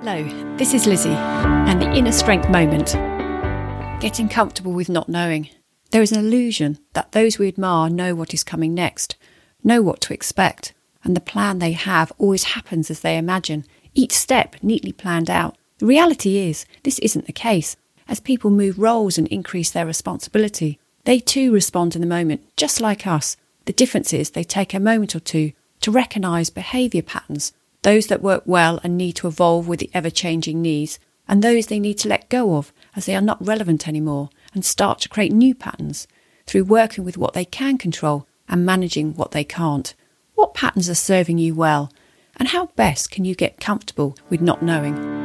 Hello, this is Lizzie and the inner strength moment. Getting comfortable with not knowing. There is an illusion that those we admire know what is coming next, know what to expect, and the plan they have always happens as they imagine, each step neatly planned out. The reality is, this isn't the case. As people move roles and increase their responsibility, they too respond in the moment, just like us. The difference is they take a moment or two to recognise behaviour patterns, those that work well and need to evolve with the ever changing needs, and those they need to let go of as they are not relevant anymore, and start to create new patterns through working with what they can control and managing what they can't. What patterns are serving you well? And how best can you get comfortable with not knowing?